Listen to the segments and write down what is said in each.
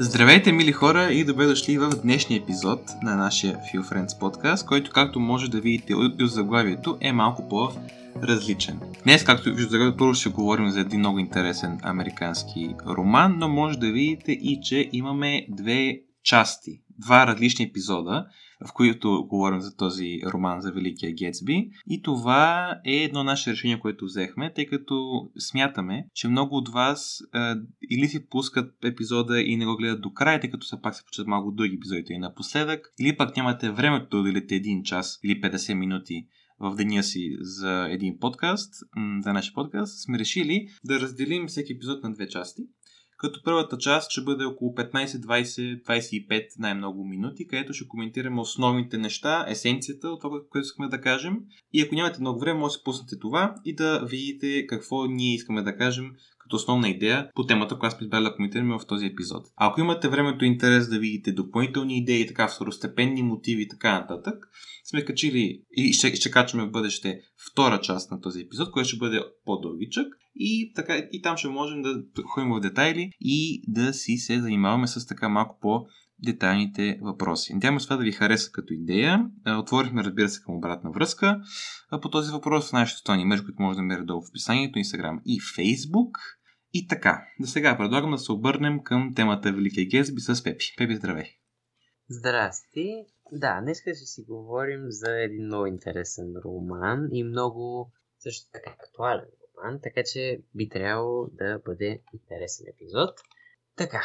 Здравейте, мили хора, и добре дошли в днешния епизод на нашия Few Friends подкаст, който, както може да видите от заглавието, е малко по-различен. Днес, както виждате, първо ще говорим за един много интересен американски роман, но може да видите и, че имаме две части, два различни епизода, в които говорим за този роман за Великия Гетсби. И това е едно наше решение, което взехме, тъй като смятаме, че много от вас е, или си пускат епизода и не го гледат до края, тъй като все пак се почват малко други епизодите и напоследък, или пък нямате времето да отделите един час или 50 минути в деня си за един подкаст, за нашия подкаст, сме решили да разделим всеки епизод на две части като първата част ще бъде около 15, 20, 25 най-много минути, където ще коментираме основните неща, есенцията от това, което искаме да кажем. И ако нямате много време, може да пуснете това и да видите какво ние искаме да кажем като основна идея по темата, която сме избрали да коментираме в този епизод. Ако имате времето и интерес да видите допълнителни идеи, така второстепенни мотиви и така нататък, сме качили и ще, ще качваме в бъдеще втора част на този епизод, който ще бъде по-дългичък и, така, и там ще можем да ходим в детайли и да си се занимаваме с така малко по детайлните въпроси. Надяваме се това да ви хареса като идея. Отворихме, разбира се, към обратна връзка по този въпрос в нашите стони мрежи, които може да намерите долу в описанието, Instagram и Facebook. И така, за сега предлагам да се обърнем към темата Великия Гесби с Пепи. Пепи, здравей! Здрасти! Да, днес ще си говорим за един много интересен роман и много също така актуален роман, така че би трябвало да бъде интересен епизод. Така,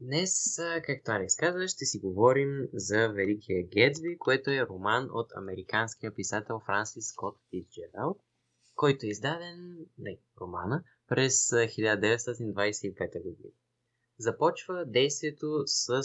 днес, както Алекс каза, ще си говорим за Великия Гетсби, което е роман от американския писател Франсис Скот Фитджералд, който е издаден, не, романа, през 1925 година. Започва действието с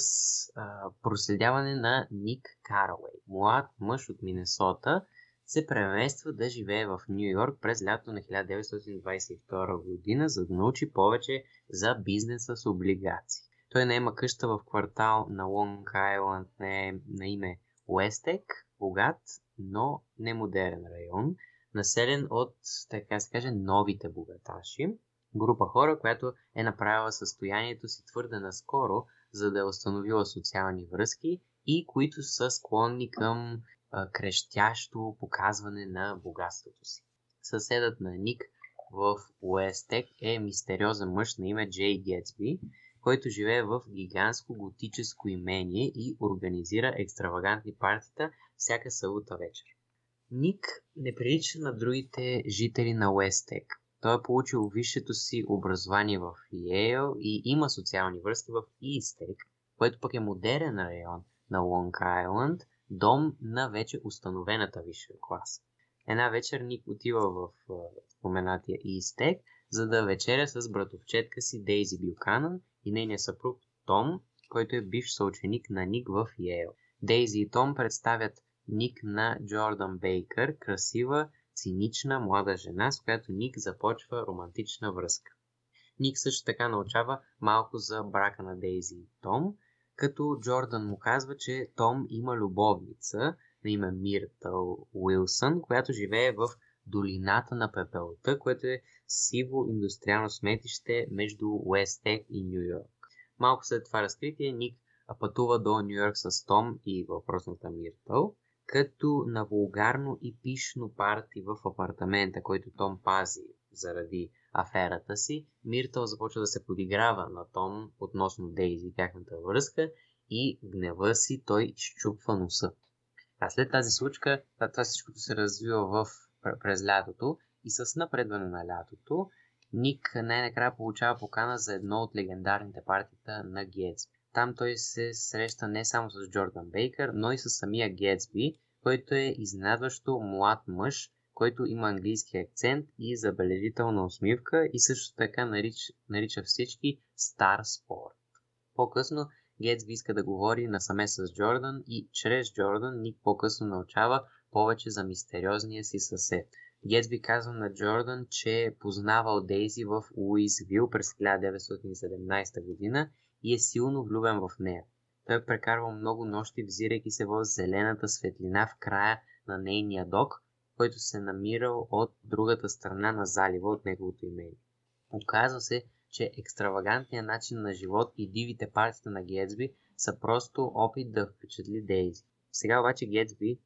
а, проследяване на Ник Карауей, млад мъж от Миннесота, се премества да живее в Нью Йорк през лято на 1922 година, за да научи повече за бизнеса с облигации. Той наема къща в квартал на Лонг Айланд на, на име Уестек, богат, но немодерен район, населен от, така се каже, новите богаташи. Група хора, която е направила състоянието си твърде наскоро, за да е установила социални връзки и които са склонни към а, крещящо показване на богатството си. Съседът на Ник в Уестек е мистериозен мъж на име Джей Гетсби, който живее в гигантско готическо имение и организира екстравагантни партита всяка събота вечер. Ник не прилича на другите жители на Уестек. Той е получил висшето си образование в Йейл и има социални връзки в Истек, което пък е модерен район на Лонг Айланд, дом на вече установената висша класа. Една вечер Ник отива в споменатия Истек, за да вечеря с братовчетка си Дейзи Бюканън и нейния съпруг Том, който е бивш съученик на Ник в Йейл. Дейзи и Том представят Ник на Джордан Бейкър, красива, цинична млада жена, с която Ник започва романтична връзка. Ник също така научава малко за брака на Дейзи и Том, като Джордан му казва, че Том има любовница на име Миртъл Уилсън, която живее в долината на пепелта, което е сиво индустриално сметище между Уестек и Нью Йорк. Малко след това разкритие Ник пътува до Нью Йорк с Том и въпросната Миртъл, като на вулгарно и пишно парти в апартамента, който Том пази заради аферата си, Миртъл започва да се подиграва на Том относно Дейзи и тяхната връзка и гнева си той изчупва носа. А след тази случка, това всичкото се развива в, през лятото и с напредване на лятото, Ник най-накрая получава покана за едно от легендарните партита на Гетсби. Там той се среща не само с Джордан Бейкър, но и с самия Гетсби, който е изненадващо млад мъж, който има английски акцент и забележителна усмивка и също така нарича, нарича всички стар спорт. По-късно Гетсби иска да говори насаме с Джордан и чрез Джордан Ник по-късно научава повече за мистериозния си съсед. Гетсби казва на Джордан, че е познавал Дейзи в Уизвил през 1917 година и е силно влюбен в нея. Той прекарвал много нощи, взирайки се в зелената светлина в края на нейния док, който се намирал от другата страна на залива от неговото имение. Оказва се, че екстравагантният начин на живот и дивите партията на Гетсби са просто опит да впечатли Дейзи. Сега обаче Гетсби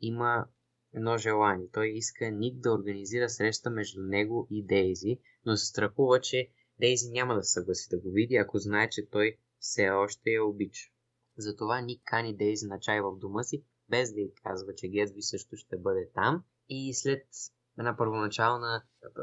има едно желание. Той иска Ник да организира среща между него и Дейзи, но се страхува, че Дейзи няма да съгласи да го види, ако знае, че той все още я обича. Затова Ник кани Дейзи на чай в дома си, без да й казва, че Гетсби също ще бъде там. И след една първоначална,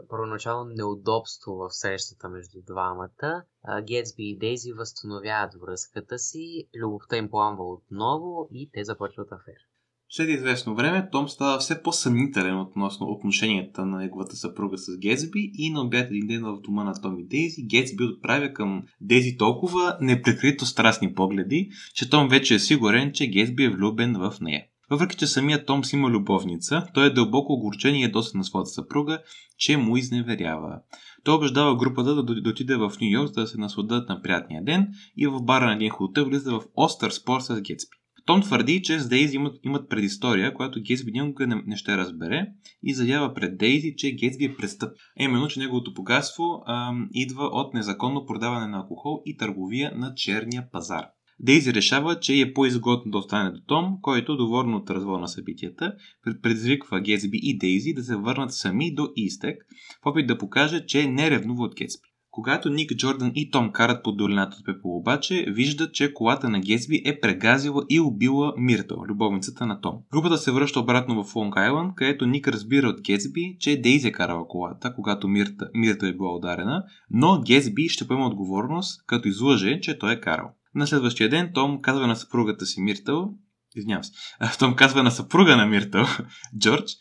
първоначално неудобство в срещата между двамата, Гетсби и Дейзи възстановяват връзката си, любовта им пламва отново и те започват афера. След известно време Том става все по-съмнителен относно отношенията на неговата съпруга с Гетсби и на обяд един ден в дома на Том и Дейзи Гетсби отправя към Дейзи толкова неприкрито страстни погледи, че Том вече е сигурен, че Гетсби е влюбен в нея. Въпреки, че самият Том си има любовница, той е дълбоко огорчен и ядосан на своята съпруга, че му изневерява. Той убеждава групата да, да отиде в Нью Йорк, за да се насладат на приятния ден и в бара на един хотел влиза в остър спор с Гетсби. Том твърди, че с Дейзи имат, имат предистория, която Гетсби никога не, не ще разбере и заявява пред Дейзи, че Гетсби е престъп. Е, именно, че неговото богатство ам, идва от незаконно продаване на алкохол и търговия на черния пазар. Дейзи решава, че е по-изгодно да остане до Том, който, доволен от развоя на събитията, предизвиква Гетсби и Дейзи да се върнат сами до Истек, в опит да покаже, че не ревнува от Гетсби. Когато Ник, Джордан и Том карат по долината от Пепел обаче, виждат, че колата на Гетсби е прегазила и убила Миртъл, любовницата на Том. Групата се връща обратно в Лонг Айланд, където Ник разбира от Гетсби, че Дейзи е карала колата, когато Мирта, Миртъл е била ударена, но Гетсби ще поема отговорност, като излъже, че той е карал. На следващия ден Том казва на съпругата си Миртъл, извинявам се, Том казва на съпруга на Миртъл, Джордж,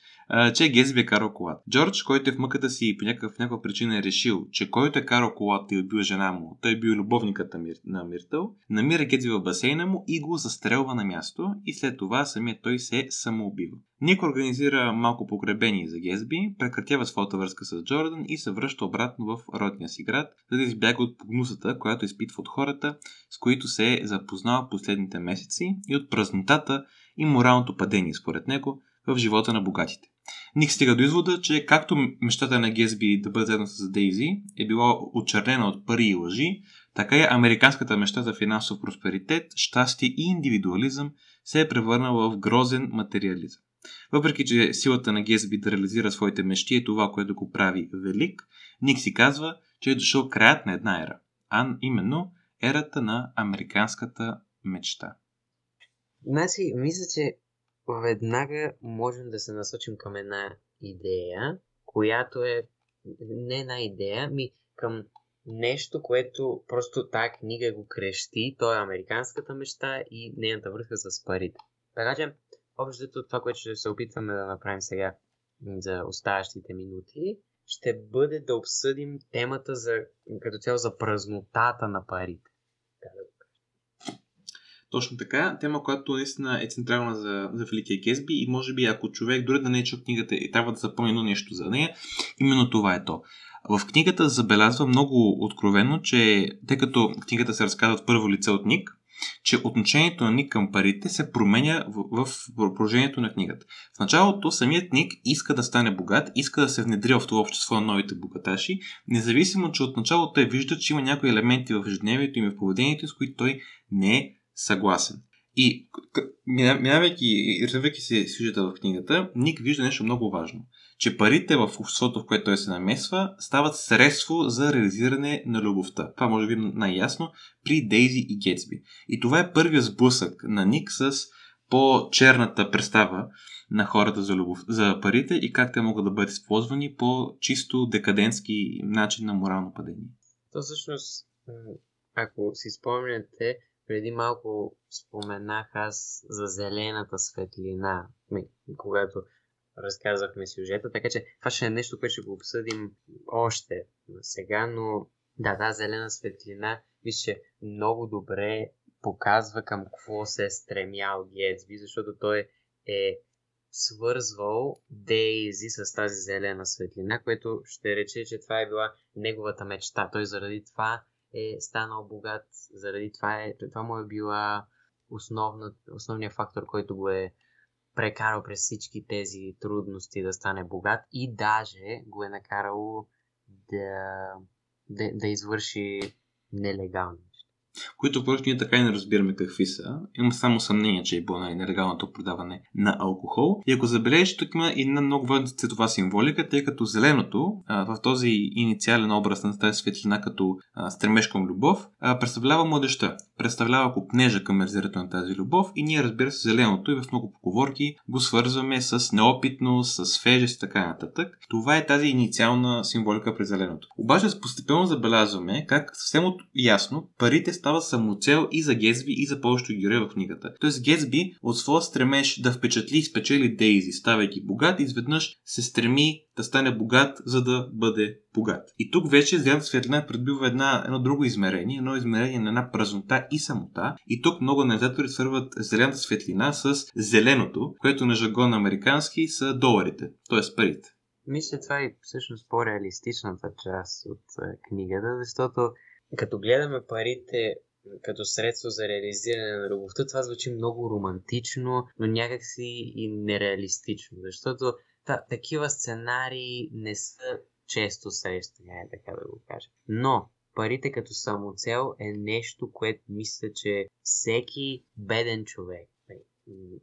че Гезби е карал колата. Джордж, който е в мъката си и по някакъв, някаква причина е решил, че който е карал колата и е убил жена му, той е бил любовникът на Миртъл, намира Гезби в басейна му и го застрелва на място и след това самият той се самоубива. Ник организира малко погребение за Гезби, прекратява своята връзка с Джордан и се връща обратно в родния си град, за да избяга от погнусата, която изпитва от хората, с които се е запознал последните месеци и от празнотата и моралното падение, според него, в живота на богатите. Ник стига до извода, че както мечтата на Гесби да бъде заедно с Дейзи е била очернена от пари и лъжи, така и американската мечта за финансов просперитет, щастие и индивидуализъм се е превърнала в грозен материализъм. Въпреки, че силата на Гесби да реализира своите мечти е това, което го прави велик, Ник си казва, че е дошъл краят на една ера, а именно ерата на американската мечта. Значи, мисля, че веднага можем да се насочим към една идея, която е не една идея, ми към нещо, което просто тази книга го крещи. То е американската мечта и нейната връзка с парите. Така че, общото това, което ще се опитваме да направим сега за оставащите минути, ще бъде да обсъдим темата за, като цяло за празнотата на парите. Точно така. Тема, която наистина е централна за, за Великия Гесби и може би ако човек дори да не е чул книгата и трябва да запомни едно нещо за нея, именно това е то. В книгата забелязва много откровено, че тъй като книгата се разказва от първо лице от Ник, че отношението на Ник към парите се променя в, в продължението на книгата. В началото самият Ник иска да стане богат, иска да се внедри в това общество на новите богаташи, независимо, че от началото той вижда, че има някои елементи в ежедневието и в поведението, с които той не е съгласен. И минавайки и развивайки се сюжета в книгата, Ник вижда нещо много важно. Че парите в обществото, в което той се намесва, стават средство за реализиране на любовта. Това може би най-ясно при Дейзи и Гетсби. И това е първият сблъсък на Ник с по-черната представа на хората за, любов, за парите и как те могат да бъдат използвани по чисто декадентски начин на морално падение. То всъщност, ако си спомняте, преди малко споменах аз за зелената светлина, когато разказахме сюжета, така че това ще е нещо, което ще го обсъдим още сега, но да, да, зелена светлина, вижте, много добре показва към какво се е стремял Гетсби, защото той е свързвал Дейзи с тази зелена светлина, което ще рече, че това е била неговата мечта. Той заради това е станал богат, заради това, е, това му е била основна, основният фактор, който го е прекарал през всички тези трудности да стане богат и даже го е накарало да да, да извърши нелегално които просто ние така и не разбираме какви са. Имам само съмнение, че е било нали, нелегалното продаване на алкохол. И ако забележиш, тук има и една много важна цветова символика, тъй като зеленото а, в този инициален образ на тази светлина като а, стремеж към любов а, представлява младеща, представлява купнежа към мерзирането на тази любов и ние разбира се зеленото и в много поговорки го свързваме с неопитност, с фежест и така нататък. Това е тази инициална символика при зеленото. Обаче постепенно забелязваме как съвсем ясно парите става самоцел и за Гетсби, и за повечето герои в книгата. Тоест Гетсби от своя стремеж да впечатли и спечели Дейзи, ставайки богат, изведнъж се стреми да стане богат, за да бъде богат. И тук вече зелената светлина придобива една, едно друго измерение, едно измерение на една празнота и самота. И тук много анализатори свърват зелената светлина с зеленото, което на жагон американски са доларите, т.е. парите. Мисля, това е всъщност по-реалистичната част от книгата, защото като гледаме парите като средство за реализиране на любовта, това звучи много романтично, но някакси и нереалистично, защото та, такива сценарии не са често срещани, така да го кажа. Но парите като самоцел е нещо, което мисля, че всеки беден човек,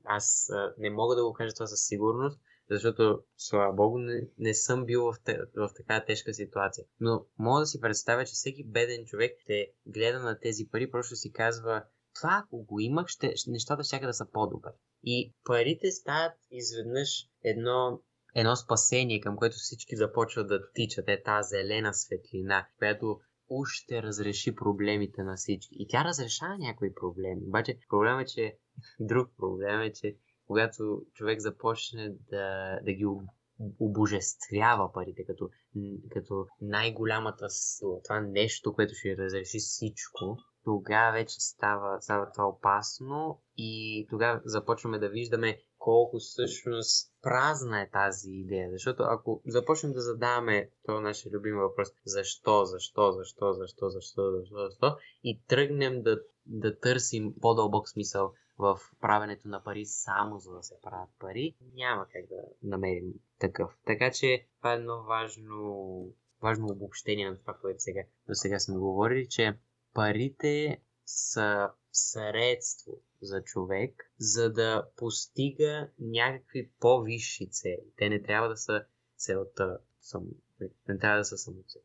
аз а, не мога да го кажа това със сигурност, защото, слава богу, не, не съм бил в, в такава тежка ситуация. Но мога да си представя, че всеки беден човек те гледа на тези пари, просто си казва, това ако го имах, ще, нещата ще да са по-добре. И парите стават изведнъж едно едно спасение, към което всички започват да тичат. Е тази зелена светлина, която уж ще разреши проблемите на всички. И тя разрешава някои проблеми. Обаче проблемът е, че друг проблем е, че когато човек започне да, да ги обожествява парите като, като най-голямата сила, това нещо, което ще разреши всичко, тогава вече става, става това опасно и тогава започваме да виждаме колко всъщност празна е тази идея. Защото ако започнем да задаваме този нашия любим въпрос защо, защо, защо, защо, защо, защо, защо и тръгнем да, да търсим по-дълбок смисъл в правенето на пари само за да се правят пари, няма как да намерим такъв. Така че това е едно важно, важно обобщение на това, което сега, до сега сме говорили, че парите са средство за човек, за да постига някакви по-висши цели. Те не трябва да са целта, не трябва да са самоцел.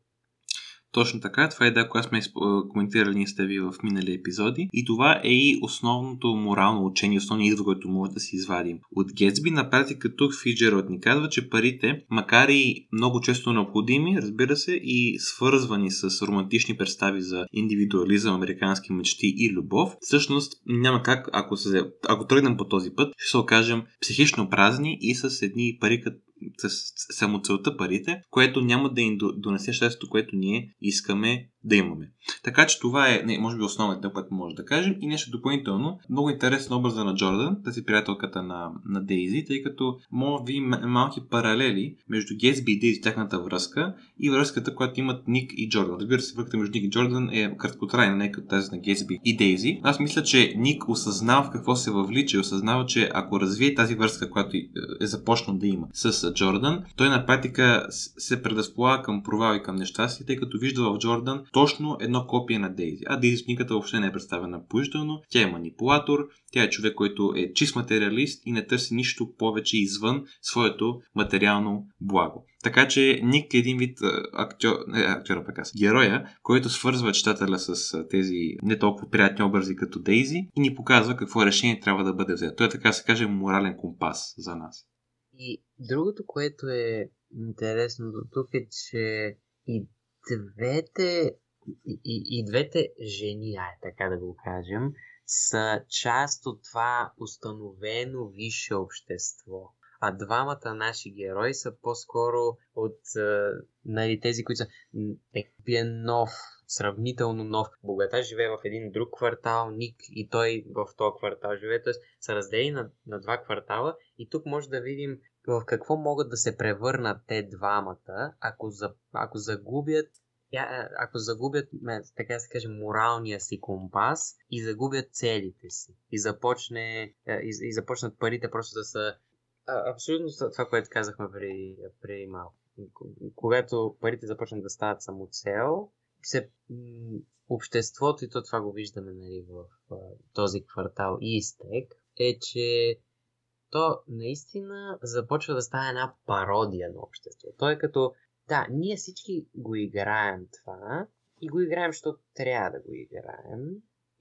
Точно така, това е идея, която сме коментирали ние сте ви в минали епизоди. И това е и основното морално учение, основният извод, който може да си извадим. От Гетсби на практика тук Фиджералд ни казва, че парите, макар и много често необходими, разбира се, и свързвани с романтични представи за индивидуализъм, американски мечти и любов, всъщност няма как, ако, се, ако тръгнем по този път, ще се окажем психично празни и с едни пари като с самоцелта парите, което няма да им донесе щастието, което ние искаме да имаме. Така че това е, не, може би, основната, което може да кажем. И нещо допълнително. Много интересен образа на Джордан, тази приятелката на, на Дейзи, тъй като може би малки паралели между Гесби и Дейзи, тяхната връзка и връзката, която имат Ник и Джордан. Разбира се, връзката между Ник и Джордан е краткотрайна, не като тази на Гесби и Дейзи. Аз мисля, че Ник осъзнава в какво се въвлича и осъзнава, че ако развие тази връзка, която е започнал да има с Джордан, той на практика се предразполага към провал и към нещастие, тъй като вижда в Джордан точно едно копие на Дейзи. А Дейзи в книгата въобще не е представена положително. Тя е манипулатор, тя е човек, който е чист материалист и не търси нищо повече извън своето материално благо. Така че Ник е един вид актьор, не, актьора пък аз, героя, който свързва читателя с тези не толкова приятни образи като Дейзи и ни показва какво решение трябва да бъде взето. Той е така се каже морален компас за нас. И другото, което е интересно до тук е, че и двете и, и, двете жени, ай така да го кажем, са част от това установено висше общество. А двамата наши герои са по-скоро от нали, тези, които са е нов, сравнително нов. Богата живее в един друг квартал, Ник и той в този квартал живее, т.е. са разделени на, на два квартала и тук може да видим в какво могат да се превърнат те двамата, ако, за, ако загубят ако загубят, така се каже, моралния си компас и загубят целите си и, започне, и, и започнат парите просто да са абсолютно това, което казахме преди, преди малко. Когато парите започнат да стават самоцел, се, м- обществото, и то това го виждаме нали, в а, този квартал Истек, е, че то наистина започва да стане една пародия на обществото. То е като, да, ние всички го играем това и го играем, защото трябва да го играем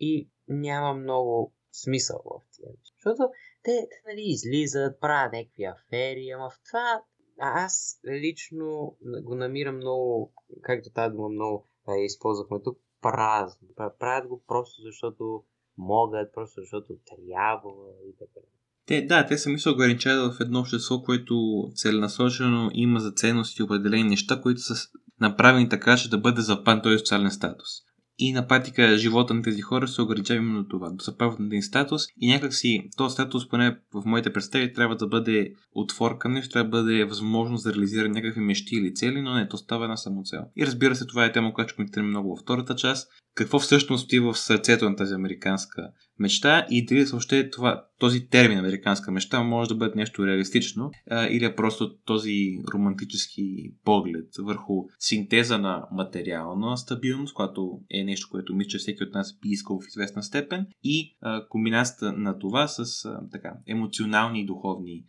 и няма много смисъл в тия. Защото те, нали, излизат, правят някакви афери, ама в това аз лично го намирам много, както тази дума много а, използвахме тук, празно. Правят го просто защото могат, просто защото трябва и така. Те, да, те сами се ограничават в едно общество, което целенасочено има за ценности определени неща, които са направени така, че да бъде запан този социален статус. И на практика живота на тези хора се ограничава именно това, правят на един статус и някакси този статус, поне в моите представи, трябва да бъде отворкан, нещо трябва да бъде възможност да реализира някакви мечти или цели, но не, то става една самоцел. И разбира се, това е тема, която ще коментираме много във втората част. Какво всъщност стои в сърцето на тази американска мечта и дали въобще това, този термин американска мечта може да бъде нещо реалистично а, или е просто този романтически поглед върху синтеза на материална стабилност, която е нещо, което мисля, че всеки от нас би искал в известна степен и а, комбинацията на това с а, така, емоционални и духовни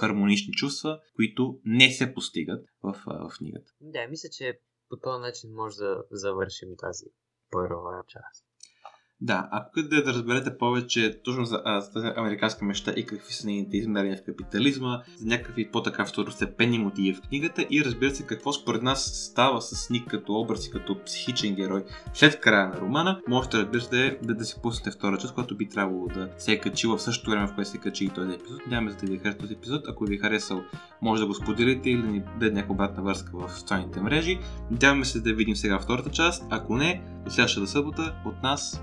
хармонични чувства, които не се постигат в, а, в книгата. Да, мисля, че по този начин може да завършим тази първа част. Да, ако искате да разберете повече точно за, а, за тази американска мечта и какви са нейните измерения в капитализма, за някакви по-така второстепенни мотиви в книгата и разбира се какво според нас става с Ник като образ и като психичен герой след края на романа, можете разбира се да, да, си пуснете втора част, която би трябвало да се е качила в същото време, в което се качи и този епизод. Нямаме за да ви хареса този епизод. Ако ви е харесал, може да го споделите или да ни дадете някаква обратна връзка в социалните мрежи. Надяваме се да видим сега втората част. Ако не, до следващата събота от нас